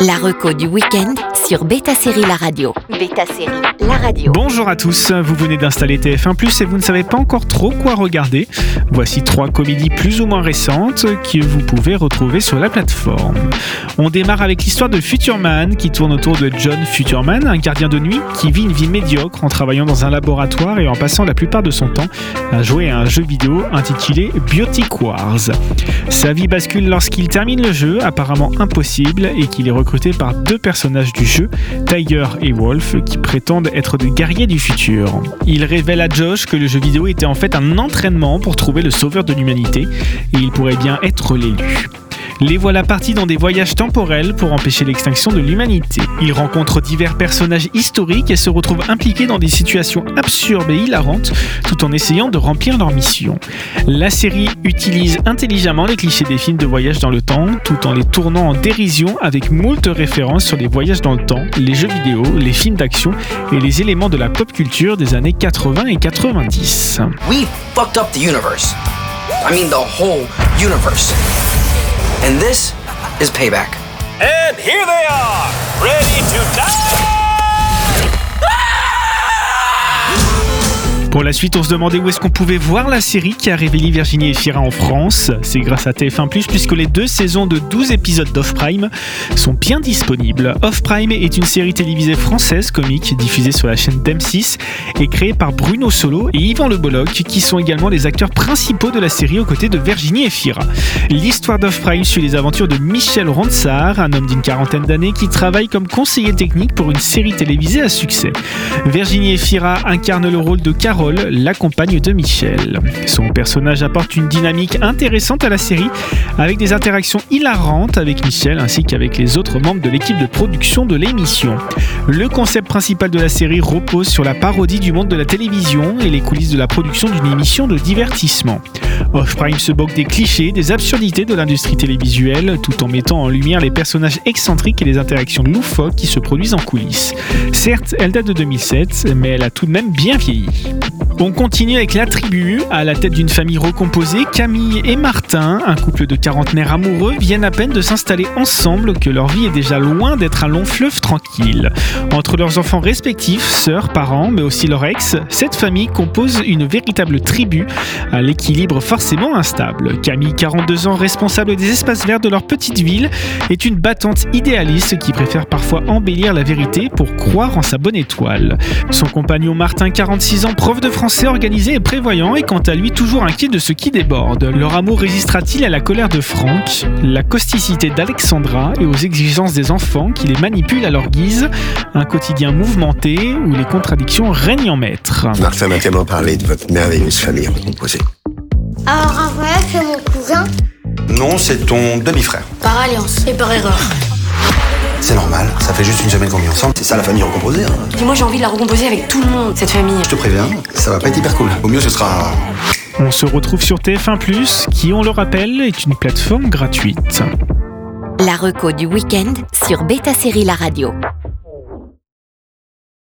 La reco du week-end sur Beta Série La Radio. Beta Série La Radio. Bonjour à tous, vous venez d'installer TF1 et vous ne savez pas encore trop quoi regarder. Voici trois comédies plus ou moins récentes que vous pouvez retrouver sur la plateforme. On démarre avec l'histoire de Futurman qui tourne autour de John Futurman, un gardien de nuit qui vit une vie médiocre en travaillant dans un laboratoire et en passant la plupart de son temps à jouer à un jeu vidéo intitulé Biotic Wars. Sa vie bascule lorsqu'il termine le jeu, apparemment impossible, et qu'il est par deux personnages du jeu, Tiger et Wolf, qui prétendent être des guerriers du futur. Il révèle à Josh que le jeu vidéo était en fait un entraînement pour trouver le sauveur de l'humanité, et il pourrait bien être l'élu. Les voilà partis dans des voyages temporels pour empêcher l'extinction de l'humanité. Ils rencontrent divers personnages historiques et se retrouvent impliqués dans des situations absurdes et hilarantes tout en essayant de remplir leur mission. La série utilise intelligemment les clichés des films de voyage dans le temps tout en les tournant en dérision avec moult références sur les voyages dans le temps, les jeux vidéo, les films d'action et les éléments de la pop culture des années 80 et 90. We fucked up the universe. I mean the whole universe. And this is payback. And here they are, ready to die! Pour la suite, on se demandait où est-ce qu'on pouvait voir la série qui a révélé Virginie et Fira en France. C'est grâce à TF1+, puisque les deux saisons de 12 épisodes d'Off Prime sont bien disponibles. Off Prime est une série télévisée française comique diffusée sur la chaîne d'M6 et créée par Bruno Solo et Yvan Le Bolloc, qui sont également les acteurs principaux de la série aux côtés de Virginie et Fira. L'histoire d'Off Prime suit les aventures de Michel Ronsard, un homme d'une quarantaine d'années qui travaille comme conseiller technique pour une série télévisée à succès. Virginie et Fira incarnent le rôle de Carole la compagne de Michel. Son personnage apporte une dynamique intéressante à la série, avec des interactions hilarantes avec Michel ainsi qu'avec les autres membres de l'équipe de production de l'émission. Le concept principal de la série repose sur la parodie du monde de la télévision et les coulisses de la production d'une émission de divertissement. Off-Prime se moque des clichés, des absurdités de l'industrie télévisuelle, tout en mettant en lumière les personnages excentriques et les interactions loufoques qui se produisent en coulisses. Certes, elle date de 2007, mais elle a tout de même bien vieilli. On continue avec la tribu. À la tête d'une famille recomposée, Camille et Martin, un couple de quarantenaires amoureux, viennent à peine de s'installer ensemble que leur vie est déjà loin d'être un long fleuve tranquille. Entre leurs enfants respectifs, sœurs, parents, mais aussi leur ex, cette famille compose une véritable tribu à l'équilibre forcément instable. Camille, 42 ans, responsable des espaces verts de leur petite ville, est une battante idéaliste qui préfère parfois embellir la vérité pour croire en sa bonne étoile. Son compagnon Martin, 46 ans, prof de français organisé et prévoyant est quant à lui toujours inquiet de ce qui déborde. Leur amour résistera-t-il à la colère de Franck, la causticité d'Alexandra et aux exigences des enfants qui les manipulent à leur guise Un quotidien mouvementé où les contradictions règnent en maître? Martin m'a tellement parlé de votre merveilleuse famille recomposée. Alors Raphaël, c'est mon cousin Non, c'est ton demi-frère. Par alliance et par erreur. C'est normal, ça fait juste une semaine qu'on vit ensemble. C'est ça la famille recomposée. Hein. Puis moi j'ai envie de la recomposer avec tout le monde, cette famille. Je te préviens, ça va pas être hyper cool. Au mieux, ce sera. On se retrouve sur TF1+, qui, on le rappelle, est une plateforme gratuite. La reco du week-end sur Beta Série La Radio.